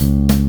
you